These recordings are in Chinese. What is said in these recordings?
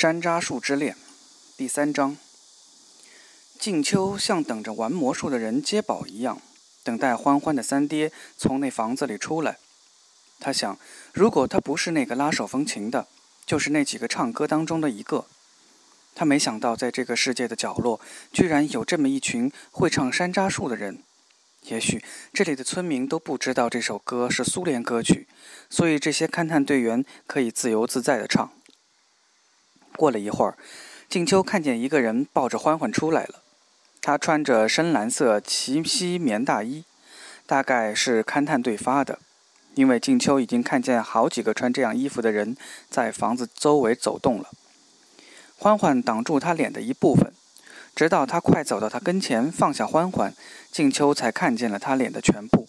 山楂树之恋，第三章。静秋像等着玩魔术的人接宝一样，等待欢欢的三爹从那房子里出来。他想，如果他不是那个拉手风琴的，就是那几个唱歌当中的一个。他没想到，在这个世界的角落，居然有这么一群会唱山楂树的人。也许这里的村民都不知道这首歌是苏联歌曲，所以这些勘探队员可以自由自在地唱。过了一会儿，静秋看见一个人抱着欢欢出来了。他穿着深蓝色齐膝棉大衣，大概是勘探队发的，因为静秋已经看见好几个穿这样衣服的人在房子周围走动了。欢欢挡住他脸的一部分，直到他快走到他跟前，放下欢欢，静秋才看见了他脸的全部。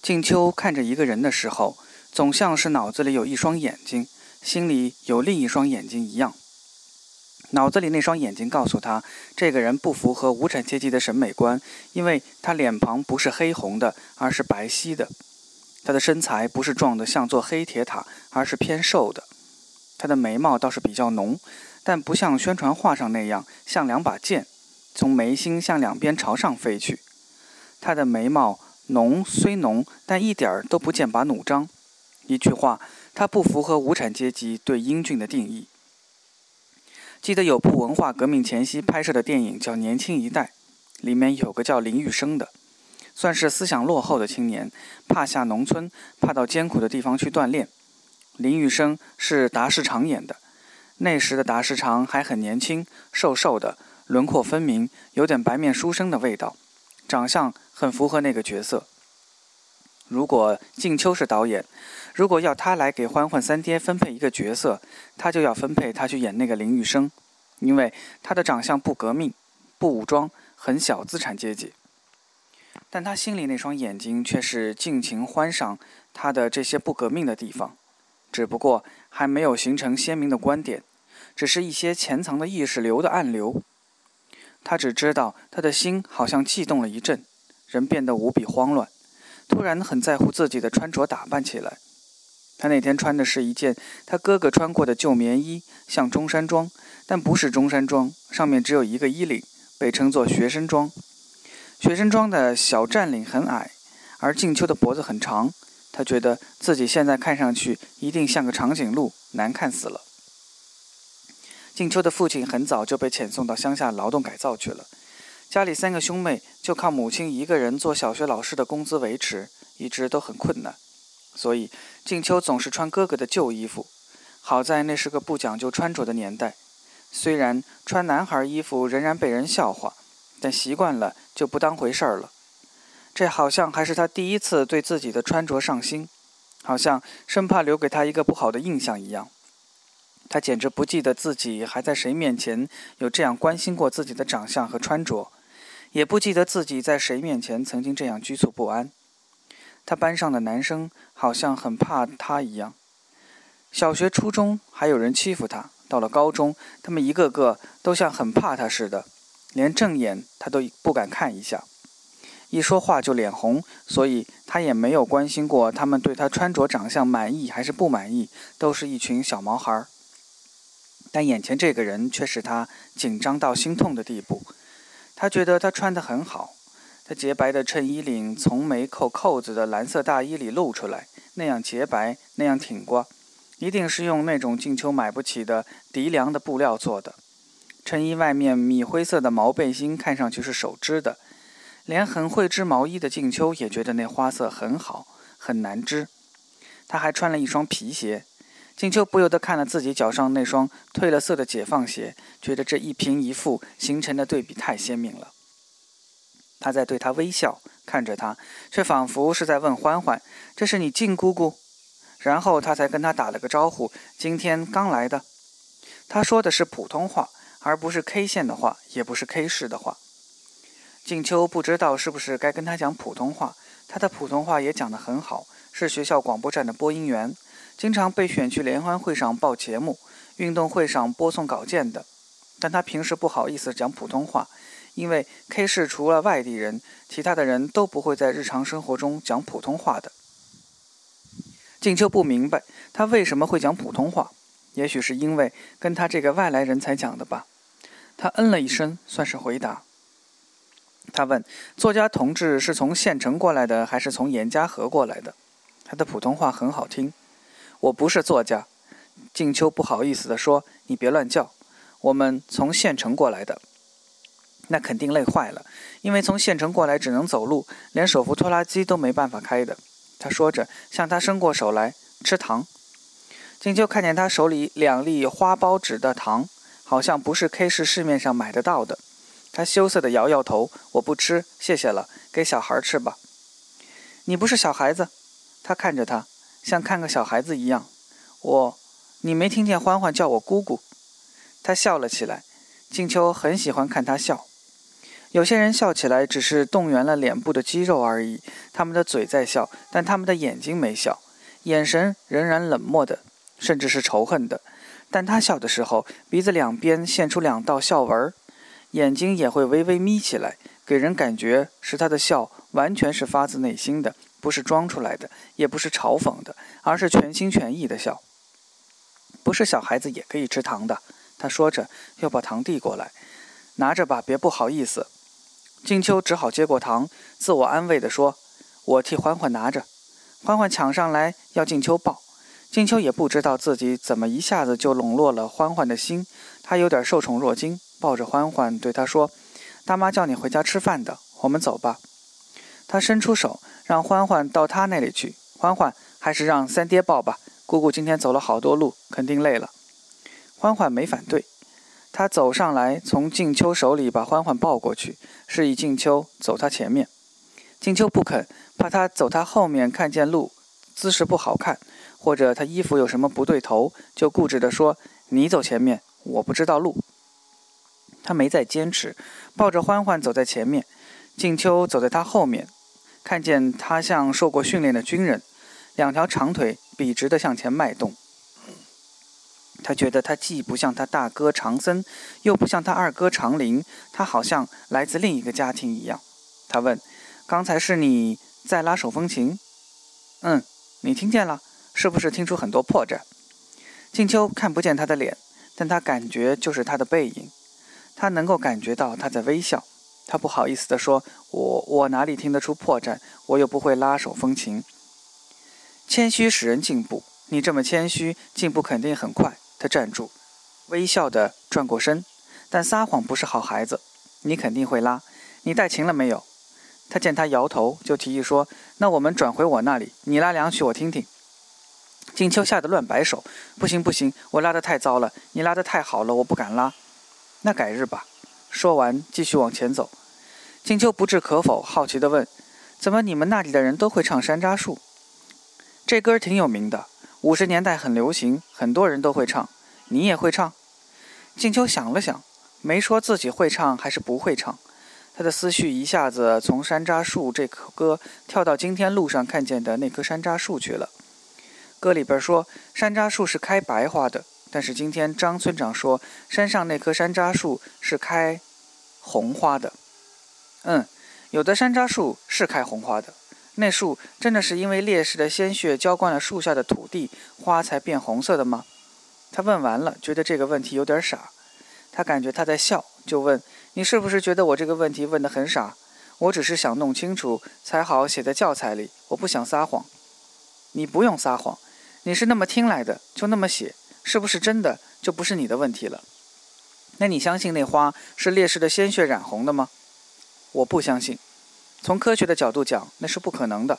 静秋看着一个人的时候，总像是脑子里有一双眼睛。心里有另一双眼睛一样，脑子里那双眼睛告诉他，这个人不符合无产阶级的审美观，因为他脸庞不是黑红的，而是白皙的；他的身材不是壮得像座黑铁塔，而是偏瘦的；他的眉毛倒是比较浓，但不像宣传画上那样像两把剑，从眉心向两边朝上飞去。他的眉毛浓虽浓，但一点儿都不剑拔弩张。一句话。他不符合无产阶级对英俊的定义。记得有部文化革命前夕拍摄的电影叫《年轻一代》，里面有个叫林玉生的，算是思想落后的青年，怕下农村，怕到艰苦的地方去锻炼。林玉生是达世长演的，那时的达世长还很年轻，瘦瘦的，轮廓分明，有点白面书生的味道，长相很符合那个角色。如果静秋是导演，如果要他来给欢欢三爹分配一个角色，他就要分配他去演那个林玉生，因为他的长相不革命、不武装，很小资产阶级。但他心里那双眼睛却是尽情欢赏他的这些不革命的地方，只不过还没有形成鲜明的观点，只是一些潜藏的意识流的暗流。他只知道他的心好像悸动了一阵，人变得无比慌乱。突然很在乎自己的穿着打扮起来。他那天穿的是一件他哥哥穿过的旧棉衣，像中山装，但不是中山装，上面只有一个衣领，被称作学生装。学生装的小战领很矮，而静秋的脖子很长。他觉得自己现在看上去一定像个长颈鹿，难看死了。静秋的父亲很早就被遣送到乡下劳动改造去了。家里三个兄妹就靠母亲一个人做小学老师的工资维持，一直都很困难，所以静秋总是穿哥哥的旧衣服。好在那是个不讲究穿着的年代，虽然穿男孩衣服仍然被人笑话，但习惯了就不当回事儿了。这好像还是他第一次对自己的穿着上心，好像生怕留给他一个不好的印象一样。他简直不记得自己还在谁面前有这样关心过自己的长相和穿着。也不记得自己在谁面前曾经这样局促不安。他班上的男生好像很怕他一样。小学、初中还有人欺负他，到了高中，他们一个个都像很怕他似的，连正眼他都不敢看一下，一说话就脸红。所以他也没有关心过他们对他穿着、长相满意还是不满意，都是一群小毛孩儿。但眼前这个人却使他紧张到心痛的地步。他觉得他穿得很好，他洁白的衬衣领从没扣扣子的蓝色大衣里露出来，那样洁白，那样挺刮，一定是用那种静秋买不起的涤良的布料做的。衬衣外面米灰色的毛背心看上去是手织的，连很会织毛衣的静秋也觉得那花色很好，很难织。他还穿了一双皮鞋。静秋不由得看了自己脚上那双褪了色的解放鞋，觉得这一平一负形成的对比太鲜明了。他在对他微笑，看着他，却仿佛是在问欢欢：“这是你静姑姑？”然后他才跟他打了个招呼：“今天刚来的。”他说的是普通话，而不是 K 县的话，也不是 K 市的话。静秋不知道是不是该跟他讲普通话，他的普通话也讲得很好，是学校广播站的播音员。经常被选去联欢会上报节目、运动会上播送稿件的，但他平时不好意思讲普通话，因为 K 市除了外地人，其他的人都不会在日常生活中讲普通话的。静秋不明白他为什么会讲普通话，也许是因为跟他这个外来人才讲的吧。他嗯了一声，算是回答。他问：“作家同志是从县城过来的，还是从严家河过来的？”他的普通话很好听。我不是作家。静秋不好意思地说：“你别乱叫，我们从县城过来的。”那肯定累坏了，因为从县城过来只能走路，连手扶拖拉机都没办法开的。他说着，向他伸过手来吃糖。静秋看见他手里两粒花苞纸的糖，好像不是 K 市市面上买得到的。他羞涩地摇摇头：“我不吃，谢谢了，给小孩吃吧。”你不是小孩子，他看着他，像看个小孩子一样。我，你没听见欢欢叫我姑姑？他笑了起来。静秋很喜欢看他笑。有些人笑起来只是动员了脸部的肌肉而已，他们的嘴在笑，但他们的眼睛没笑，眼神仍然冷漠的，甚至是仇恨的。但他笑的时候，鼻子两边现出两道笑纹儿。眼睛也会微微眯起来，给人感觉是他的笑完全是发自内心的，不是装出来的，也不是嘲讽的，而是全心全意的笑。不是小孩子也可以吃糖的，他说着，又把糖递过来，拿着吧，别不好意思。静秋只好接过糖，自我安慰地说：“我替欢欢拿着。”欢欢抢上来要静秋抱，静秋也不知道自己怎么一下子就笼络了欢欢的心，她有点受宠若惊。抱着欢欢，对他说：“大妈叫你回家吃饭的，我们走吧。”他伸出手，让欢欢到他那里去。欢欢，还是让三爹抱吧。姑姑今天走了好多路，肯定累了。欢欢没反对，他走上来，从静秋手里把欢欢抱过去，示意静秋走他前面。静秋不肯，怕他走他后面看见路，姿势不好看，或者他衣服有什么不对头，就固执地说：“你走前面，我不知道路。”他没再坚持，抱着欢欢走在前面，静秋走在他后面。看见他像受过训练的军人，两条长腿笔直地向前迈动。他觉得他既不像他大哥长森，又不像他二哥长林，他好像来自另一个家庭一样。他问：“刚才是你在拉手风琴？”“嗯，你听见了？是不是听出很多破绽？”静秋看不见他的脸，但他感觉就是他的背影。他能够感觉到他在微笑，他不好意思地说：“我我哪里听得出破绽？我又不会拉手风琴。”谦虚使人进步，你这么谦虚，进步肯定很快。他站住，微笑地转过身，但撒谎不是好孩子。你肯定会拉，你带琴了没有？他见他摇头，就提议说：“那我们转回我那里，你拉两曲我听听。”静秋吓得乱摆手：“不行不行，我拉得太糟了，你拉得太好了，我不敢拉。”那改日吧。说完，继续往前走。静秋不置可否，好奇地问：“怎么你们那里的人都会唱《山楂树》？这歌挺有名的，五十年代很流行，很多人都会唱。你也会唱？”静秋想了想，没说自己会唱还是不会唱。他的思绪一下子从《山楂树》这首歌跳到今天路上看见的那棵山楂树去了。歌里边说，山楂树是开白花的。但是今天张村长说，山上那棵山楂树是开红花的。嗯，有的山楂树是开红花的。那树真的是因为烈士的鲜血浇灌了树下的土地，花才变红色的吗？他问完了，觉得这个问题有点傻。他感觉他在笑，就问：“你是不是觉得我这个问题问得很傻？我只是想弄清楚，才好写在教材里。我不想撒谎。你不用撒谎，你是那么听来的，就那么写。”是不是真的就不是你的问题了？那你相信那花是烈士的鲜血染红的吗？我不相信。从科学的角度讲，那是不可能的。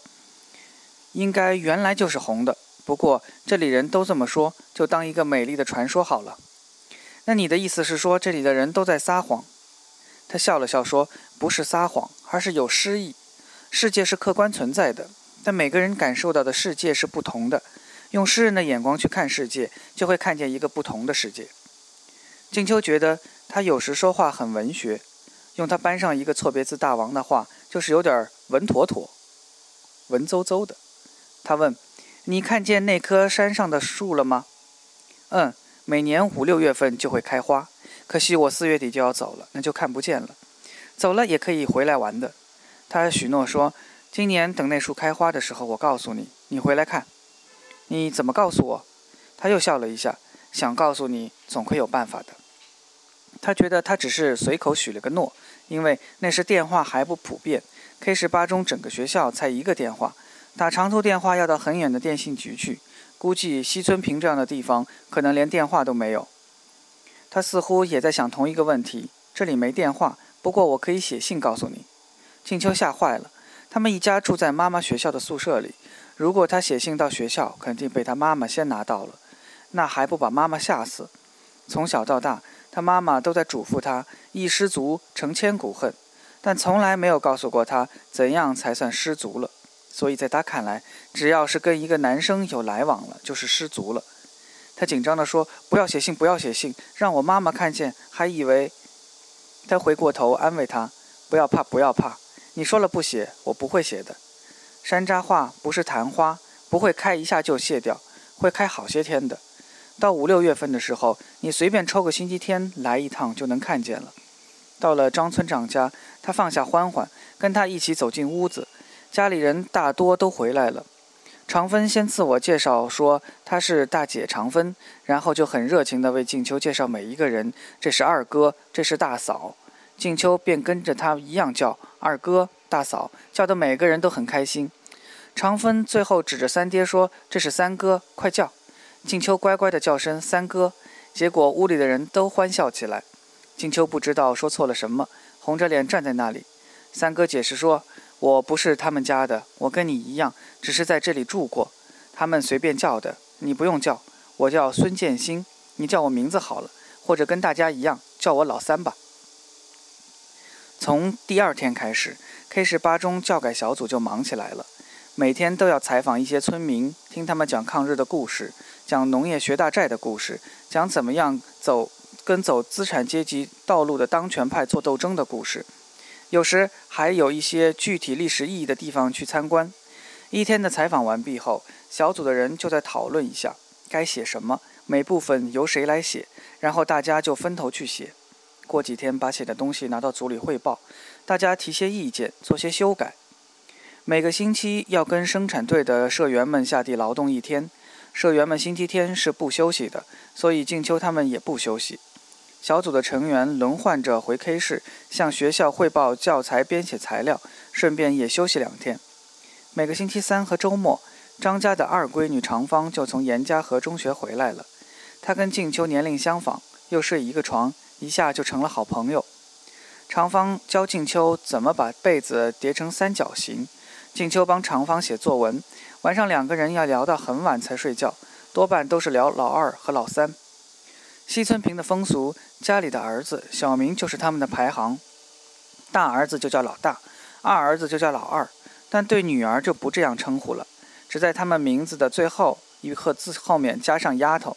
应该原来就是红的，不过这里人都这么说，就当一个美丽的传说好了。那你的意思是说，这里的人都在撒谎？他笑了笑说：“不是撒谎，而是有诗意。世界是客观存在的，但每个人感受到的世界是不同的。”用诗人的眼光去看世界，就会看见一个不同的世界。静秋觉得他有时说话很文学，用他班上一个错别字大王的话，就是有点文妥妥、文绉绉的。他问：“你看见那棵山上的树了吗？”“嗯，每年五六月份就会开花，可惜我四月底就要走了，那就看不见了。走了也可以回来玩的。”他许诺说：“今年等那树开花的时候，我告诉你，你回来看。”你怎么告诉我？他又笑了一下。想告诉你，总会有办法的。他觉得他只是随口许了个诺，因为那时电话还不普遍，K 十八中整个学校才一个电话，打长途电话要到很远的电信局去，估计西村坪这样的地方可能连电话都没有。他似乎也在想同一个问题：这里没电话，不过我可以写信告诉你。静秋吓坏了，他们一家住在妈妈学校的宿舍里。如果他写信到学校，肯定被他妈妈先拿到了，那还不把妈妈吓死？从小到大，他妈妈都在嘱咐他：一失足成千古恨，但从来没有告诉过他怎样才算失足了。所以在他看来，只要是跟一个男生有来往了，就是失足了。他紧张地说：“不要写信，不要写信，让我妈妈看见，还以为……”他回过头安慰他：“不要怕，不要怕，你说了不写，我不会写的。”山楂花不是昙花，不会开一下就谢掉，会开好些天的。到五六月份的时候，你随便抽个星期天来一趟就能看见了。到了张村长家，他放下欢欢，跟他一起走进屋子。家里人大多都回来了。长芬先自我介绍说他是大姐长芬，然后就很热情地为静秋介绍每一个人。这是二哥，这是大嫂。静秋便跟着他一样叫二哥。大嫂叫的每个人都很开心，长芬最后指着三爹说：“这是三哥，快叫！”静秋乖乖的叫声“三哥”，结果屋里的人都欢笑起来。静秋不知道说错了什么，红着脸站在那里。三哥解释说：“我不是他们家的，我跟你一样，只是在这里住过。他们随便叫的，你不用叫。我叫孙建新，你叫我名字好了，或者跟大家一样叫我老三吧。”从第二天开始。K 十八中教改小组就忙起来了，每天都要采访一些村民，听他们讲抗日的故事，讲农业学大寨的故事，讲怎么样走跟走资产阶级道路的当权派做斗争的故事。有时还有一些具体历史意义的地方去参观。一天的采访完毕后，小组的人就在讨论一下该写什么，每部分由谁来写，然后大家就分头去写。过几天把写的东西拿到组里汇报。大家提些意见，做些修改。每个星期要跟生产队的社员们下地劳动一天。社员们星期天是不休息的，所以静秋他们也不休息。小组的成员轮换着回 K 市，向学校汇报教材编写材料，顺便也休息两天。每个星期三和周末，张家的二闺女长芳就从严家河中学回来了。她跟静秋年龄相仿，又睡一个床，一下就成了好朋友。长芳教静秋怎么把被子叠成三角形，静秋帮长芳写作文。晚上两个人要聊到很晚才睡觉，多半都是聊老二和老三。西村平的风俗，家里的儿子小名就是他们的排行，大儿子就叫老大，二儿子就叫老二，但对女儿就不这样称呼了，只在他们名字的最后一个字后面加上丫头。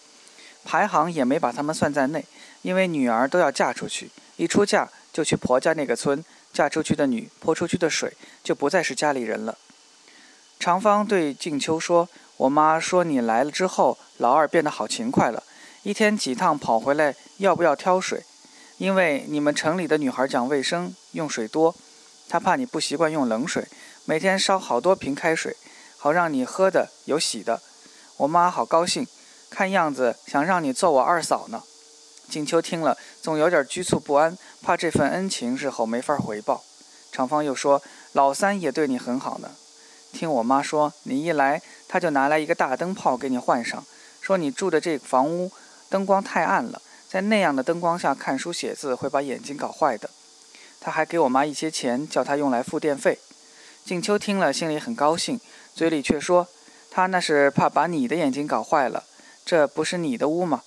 排行也没把他们算在内，因为女儿都要嫁出去，一出嫁。就去婆家那个村，嫁出去的女泼出去的水，就不再是家里人了。长芳对静秋说：“我妈说你来了之后，老二变得好勤快了，一天几趟跑回来，要不要挑水？因为你们城里的女孩讲卫生，用水多，她怕你不习惯用冷水，每天烧好多瓶开水，好让你喝的有洗的。我妈好高兴，看样子想让你做我二嫂呢。”静秋听了，总有点局促不安，怕这份恩情日后没法回报。长芳又说：“老三也对你很好呢。听我妈说，你一来，他就拿来一个大灯泡给你换上，说你住的这个房屋灯光太暗了，在那样的灯光下看书写字会把眼睛搞坏的。他还给我妈一些钱，叫她用来付电费。”静秋听了，心里很高兴，嘴里却说：“他那是怕把你的眼睛搞坏了，这不是你的屋吗？”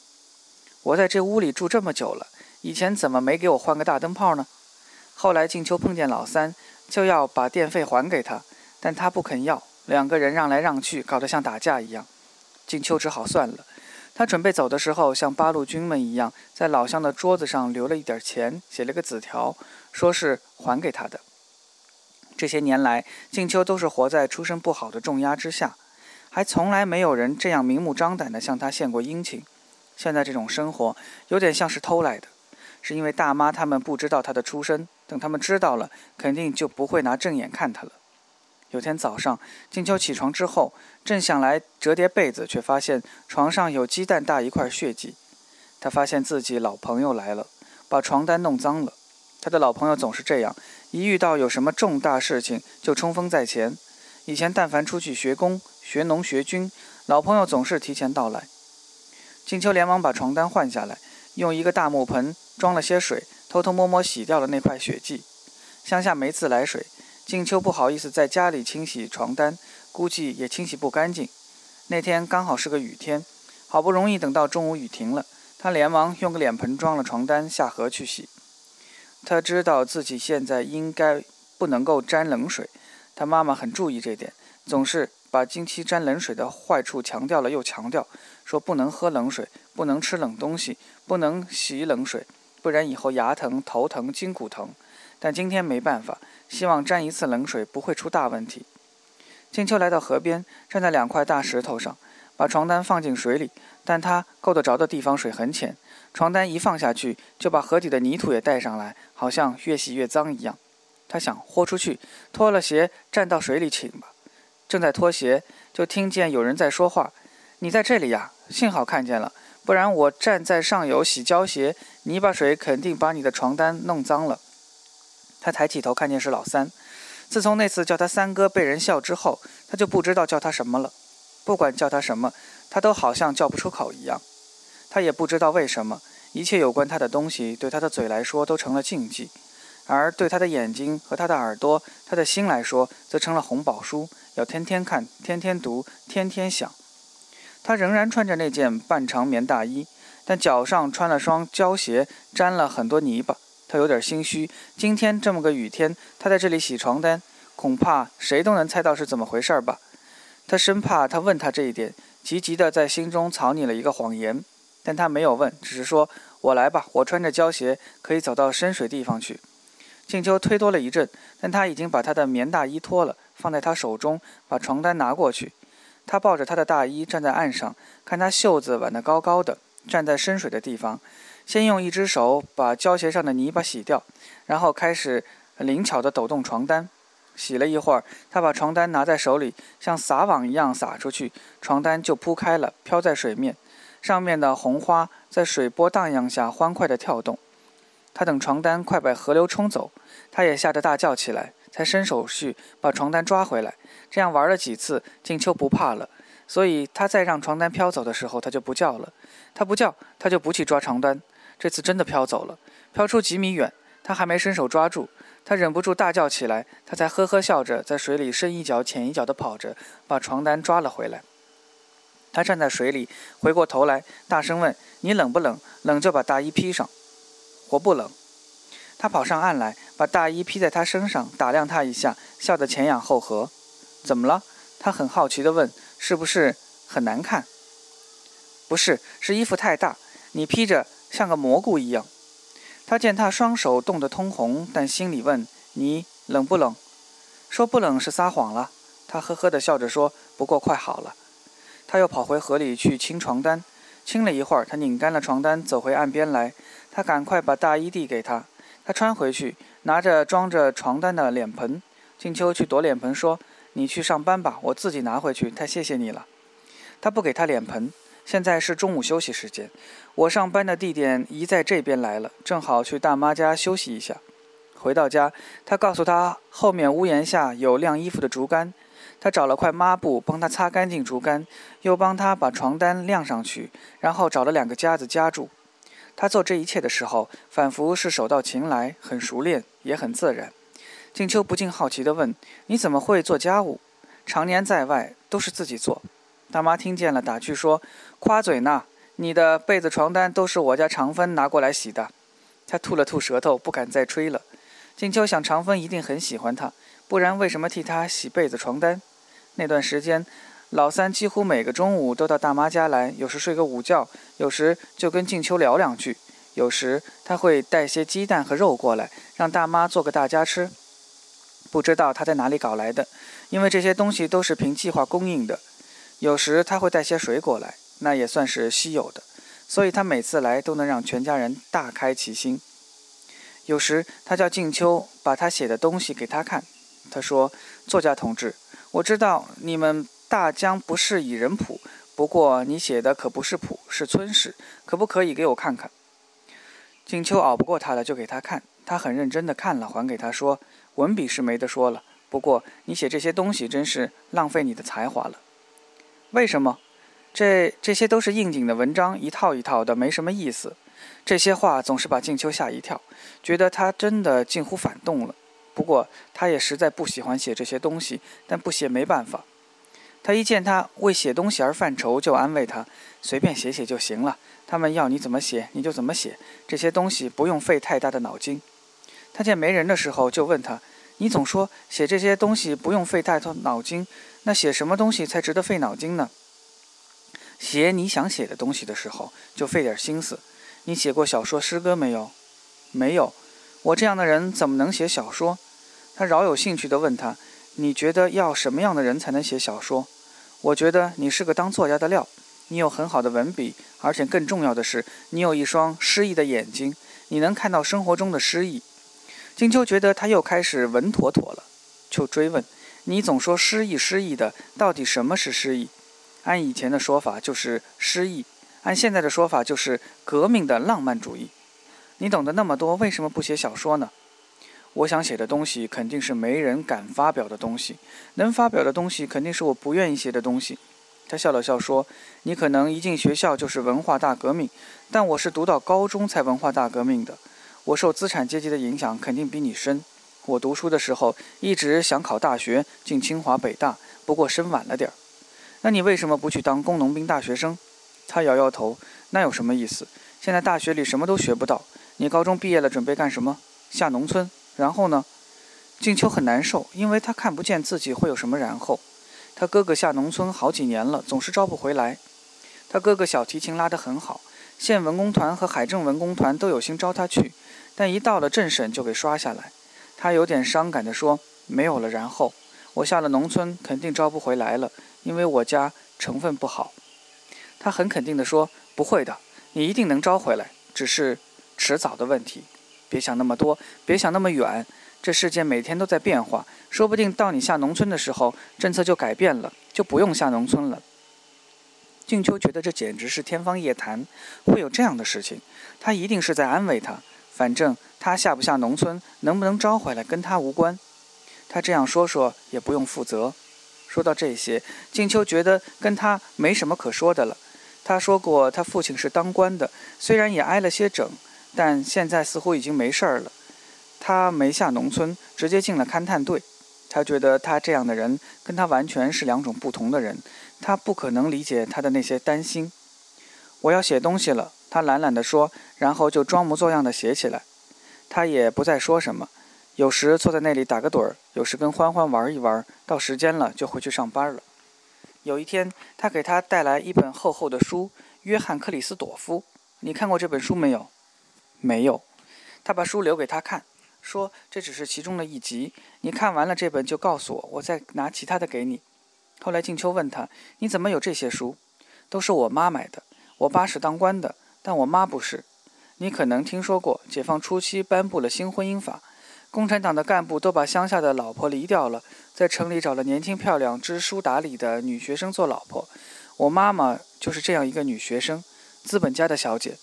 我在这屋里住这么久了，以前怎么没给我换个大灯泡呢？后来静秋碰见老三，就要把电费还给他，但他不肯要，两个人让来让去，搞得像打架一样。静秋只好算了。他准备走的时候，像八路军们一样，在老乡的桌子上留了一点钱，写了个纸条，说是还给他的。这些年来，静秋都是活在出身不好的重压之下，还从来没有人这样明目张胆地向他献过殷勤。现在这种生活有点像是偷来的，是因为大妈他们不知道他的出身，等他们知道了，肯定就不会拿正眼看他了。有天早上，静秋起床之后，正想来折叠被子，却发现床上有鸡蛋大一块血迹。他发现自己老朋友来了，把床单弄脏了。他的老朋友总是这样，一遇到有什么重大事情就冲锋在前。以前但凡出去学工、学农、学军，老朋友总是提前到来。静秋连忙把床单换下来，用一个大木盆装了些水，偷偷摸摸洗掉了那块血迹。乡下没自来水。静秋不好意思在家里清洗床单，估计也清洗不干净。那天刚好是个雨天，好不容易等到中午雨停了，他连忙用个脸盆装了床单下河去洗。他知道自己现在应该不能够沾冷水，他妈妈很注意这点，总是把经期沾冷水的坏处强调了又强调，说不能喝冷水，不能吃冷东西，不能洗冷水，不然以后牙疼、头疼、筋骨疼。但今天没办法。希望沾一次冷水不会出大问题。静秋来到河边，站在两块大石头上，把床单放进水里，但他够得着的地方水很浅，床单一放下去就把河底的泥土也带上来，好像越洗越脏一样。他想豁出去，脱了鞋站到水里请吧。正在脱鞋，就听见有人在说话：“你在这里呀？幸好看见了，不然我站在上游洗胶鞋，泥巴水肯定把你的床单弄脏了。”他抬起头，看见是老三。自从那次叫他三哥被人笑之后，他就不知道叫他什么了。不管叫他什么，他都好像叫不出口一样。他也不知道为什么，一切有关他的东西，对他的嘴来说都成了禁忌；而对他的眼睛和他的耳朵、他的心来说，则成了红宝书，要天天看、天天读、天天想。他仍然穿着那件半长棉大衣，但脚上穿了双胶鞋，沾了很多泥巴。他有点心虚，今天这么个雨天，他在这里洗床单，恐怕谁都能猜到是怎么回事吧。他生怕他问他这一点，急急地在心中草拟了一个谎言。但他没有问，只是说：“我来吧，我穿着胶鞋可以走到深水地方去。”静秋推脱了一阵，但他已经把他的棉大衣脱了，放在他手中，把床单拿过去。他抱着他的大衣站在岸上，看他袖子挽得高高的，站在深水的地方。先用一只手把胶鞋上的泥巴洗掉，然后开始灵巧地抖动床单。洗了一会儿，他把床单拿在手里，像撒网一样撒出去，床单就铺开了，飘在水面上面的红花在水波荡漾下欢快地跳动。他等床单快把河流冲走，他也吓得大叫起来，才伸手去把床单抓回来。这样玩了几次，静秋不怕了，所以他再让床单飘走的时候，他就不叫了。他不叫，他就不去抓床单。这次真的飘走了，飘出几米远，他还没伸手抓住，他忍不住大叫起来，他才呵呵笑着在水里深一脚浅一脚地跑着，把床单抓了回来。他站在水里，回过头来，大声问：“你冷不冷？冷就把大衣披上。”“我不冷。”他跑上岸来，把大衣披在他身上，打量他一下，笑得前仰后合。“怎么了？”他很好奇地问：“是不是很难看？”“不是，是衣服太大，你披着。”像个蘑菇一样，他见他双手冻得通红，但心里问：“你冷不冷？”说不冷是撒谎了。他呵呵地笑着说：“不过快好了。”他又跑回河里去清床单，清了一会儿，他拧干了床单，走回岸边来。他赶快把大衣递给他，他穿回去，拿着装着床单的脸盆。静秋去夺脸盆，说：“你去上班吧，我自己拿回去。太谢谢你了。”他不给他脸盆。现在是中午休息时间，我上班的地点移在这边来了，正好去大妈家休息一下。回到家，他告诉她后面屋檐下有晾衣服的竹竿，他找了块抹布帮他擦干净竹竿，又帮他把床单晾上去，然后找了两个夹子夹住。他做这一切的时候，仿佛是手到擒来，很熟练，也很自然。静秋不禁好奇地问：“你怎么会做家务？常年在外，都是自己做？”大妈听见了，打趣说：“夸嘴呢！你的被子、床单都是我家长芬拿过来洗的。”他吐了吐舌头，不敢再吹了。静秋想，长芬一定很喜欢他，不然为什么替他洗被子、床单？那段时间，老三几乎每个中午都到大妈家来，有时睡个午觉，有时就跟静秋聊两句，有时他会带些鸡蛋和肉过来，让大妈做个大家吃。不知道他在哪里搞来的，因为这些东西都是凭计划供应的。有时他会带些水果来，那也算是稀有的，所以他每次来都能让全家人大开其心。有时他叫静秋把他写的东西给他看，他说：“作家同志，我知道你们大江不是以人谱，不过你写的可不是谱，是村史，可不可以给我看看？”静秋熬不过他了，就给他看。他很认真地看了，还给他说：“文笔是没得说了，不过你写这些东西真是浪费你的才华了。”为什么？这这些都是应景的文章，一套一套的，没什么意思。这些话总是把静秋吓一跳，觉得他真的近乎反动了。不过他也实在不喜欢写这些东西，但不写没办法。他一见他为写东西而犯愁，就安慰他：“随便写写就行了。他们要你怎么写，你就怎么写。这些东西不用费太大的脑筋。”他见没人的时候，就问他：“你总说写这些东西不用费太多脑筋，那写什么东西才值得费脑筋呢？”写你想写的东西的时候，就费点心思。你写过小说、诗歌没有？没有。我这样的人怎么能写小说？他饶有兴趣地问他：“你觉得要什么样的人才能写小说？”我觉得你是个当作家的料。你有很好的文笔，而且更重要的是，你有一双诗意的眼睛，你能看到生活中的诗意。金秋觉得他又开始稳妥妥了，就追问：“你总说诗意诗意的，到底什么是诗意？”按以前的说法就是诗意，按现在的说法就是革命的浪漫主义。你懂得那么多，为什么不写小说呢？我想写的东西肯定是没人敢发表的东西，能发表的东西肯定是我不愿意写的东西。他笑了笑说：“你可能一进学校就是文化大革命，但我是读到高中才文化大革命的。我受资产阶级的影响肯定比你深。我读书的时候一直想考大学，进清华北大，不过生晚了点儿。”那你为什么不去当工农兵大学生？他摇摇头，那有什么意思？现在大学里什么都学不到。你高中毕业了，准备干什么？下农村？然后呢？静秋很难受，因为她看不见自己会有什么然后。他哥哥下农村好几年了，总是招不回来。他哥哥小提琴拉得很好，县文工团和海政文工团都有心招他去，但一到了政审就给刷下来。他有点伤感地说：“没有了然后，我下了农村肯定招不回来了。”因为我家成分不好，他很肯定地说：“不会的，你一定能招回来，只是迟早的问题。别想那么多，别想那么远。这世界每天都在变化，说不定到你下农村的时候，政策就改变了，就不用下农村了。”静秋觉得这简直是天方夜谭，会有这样的事情？他一定是在安慰他。反正他下不下农村，能不能招回来，跟他无关。他这样说说也不用负责。说到这些，静秋觉得跟他没什么可说的了。他说过，他父亲是当官的，虽然也挨了些整，但现在似乎已经没事儿了。他没下农村，直接进了勘探队。他觉得他这样的人跟他完全是两种不同的人，他不可能理解他的那些担心。我要写东西了，他懒懒地说，然后就装模作样地写起来。他也不再说什么。有时坐在那里打个盹儿，有时跟欢欢玩一玩，到时间了就回去上班了。有一天，他给他带来一本厚厚的书《约翰克里斯朵夫》，你看过这本书没有？没有。他把书留给他看，说这只是其中的一集，你看完了这本就告诉我，我再拿其他的给你。后来静秋问他：“你怎么有这些书？”都是我妈买的。我爸是当官的，但我妈不是。你可能听说过，解放初期颁布了新婚姻法。共产党的干部都把乡下的老婆离掉了，在城里找了年轻漂亮、知书达理的女学生做老婆。我妈妈就是这样一个女学生，资本家的小姐，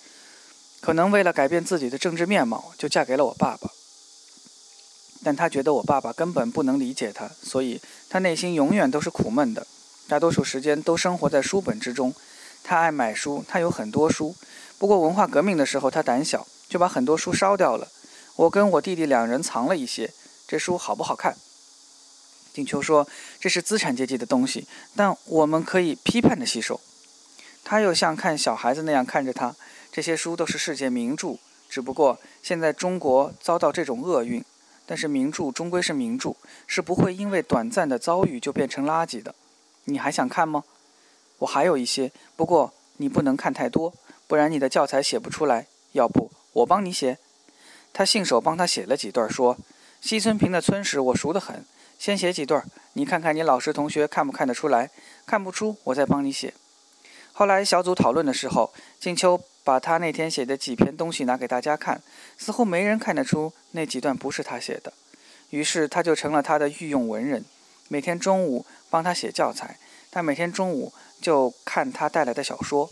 可能为了改变自己的政治面貌，就嫁给了我爸爸。但他觉得我爸爸根本不能理解他，所以他内心永远都是苦闷的，大多数时间都生活在书本之中。他爱买书，他有很多书。不过文化革命的时候，他胆小，就把很多书烧掉了。我跟我弟弟两人藏了一些，这书好不好看？静秋说：“这是资产阶级的东西，但我们可以批判的吸收。”他又像看小孩子那样看着他。这些书都是世界名著，只不过现在中国遭到这种厄运。但是名著终归是名著，是不会因为短暂的遭遇就变成垃圾的。你还想看吗？我还有一些，不过你不能看太多，不然你的教材写不出来。要不我帮你写？他信手帮他写了几段，说：“西村平的村史我熟得很，先写几段，你看看你老师同学看不看得出来？看不出，我再帮你写。”后来小组讨论的时候，静秋把他那天写的几篇东西拿给大家看，似乎没人看得出那几段不是他写的。于是他就成了他的御用文人，每天中午帮他写教材，他每天中午就看他带来的小说。